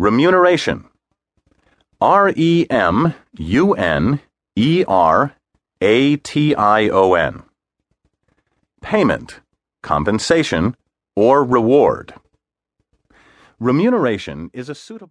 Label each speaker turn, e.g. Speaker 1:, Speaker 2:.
Speaker 1: Remuneration. R E M U N E R A T I O N. Payment, compensation, or reward. Remuneration is a suitable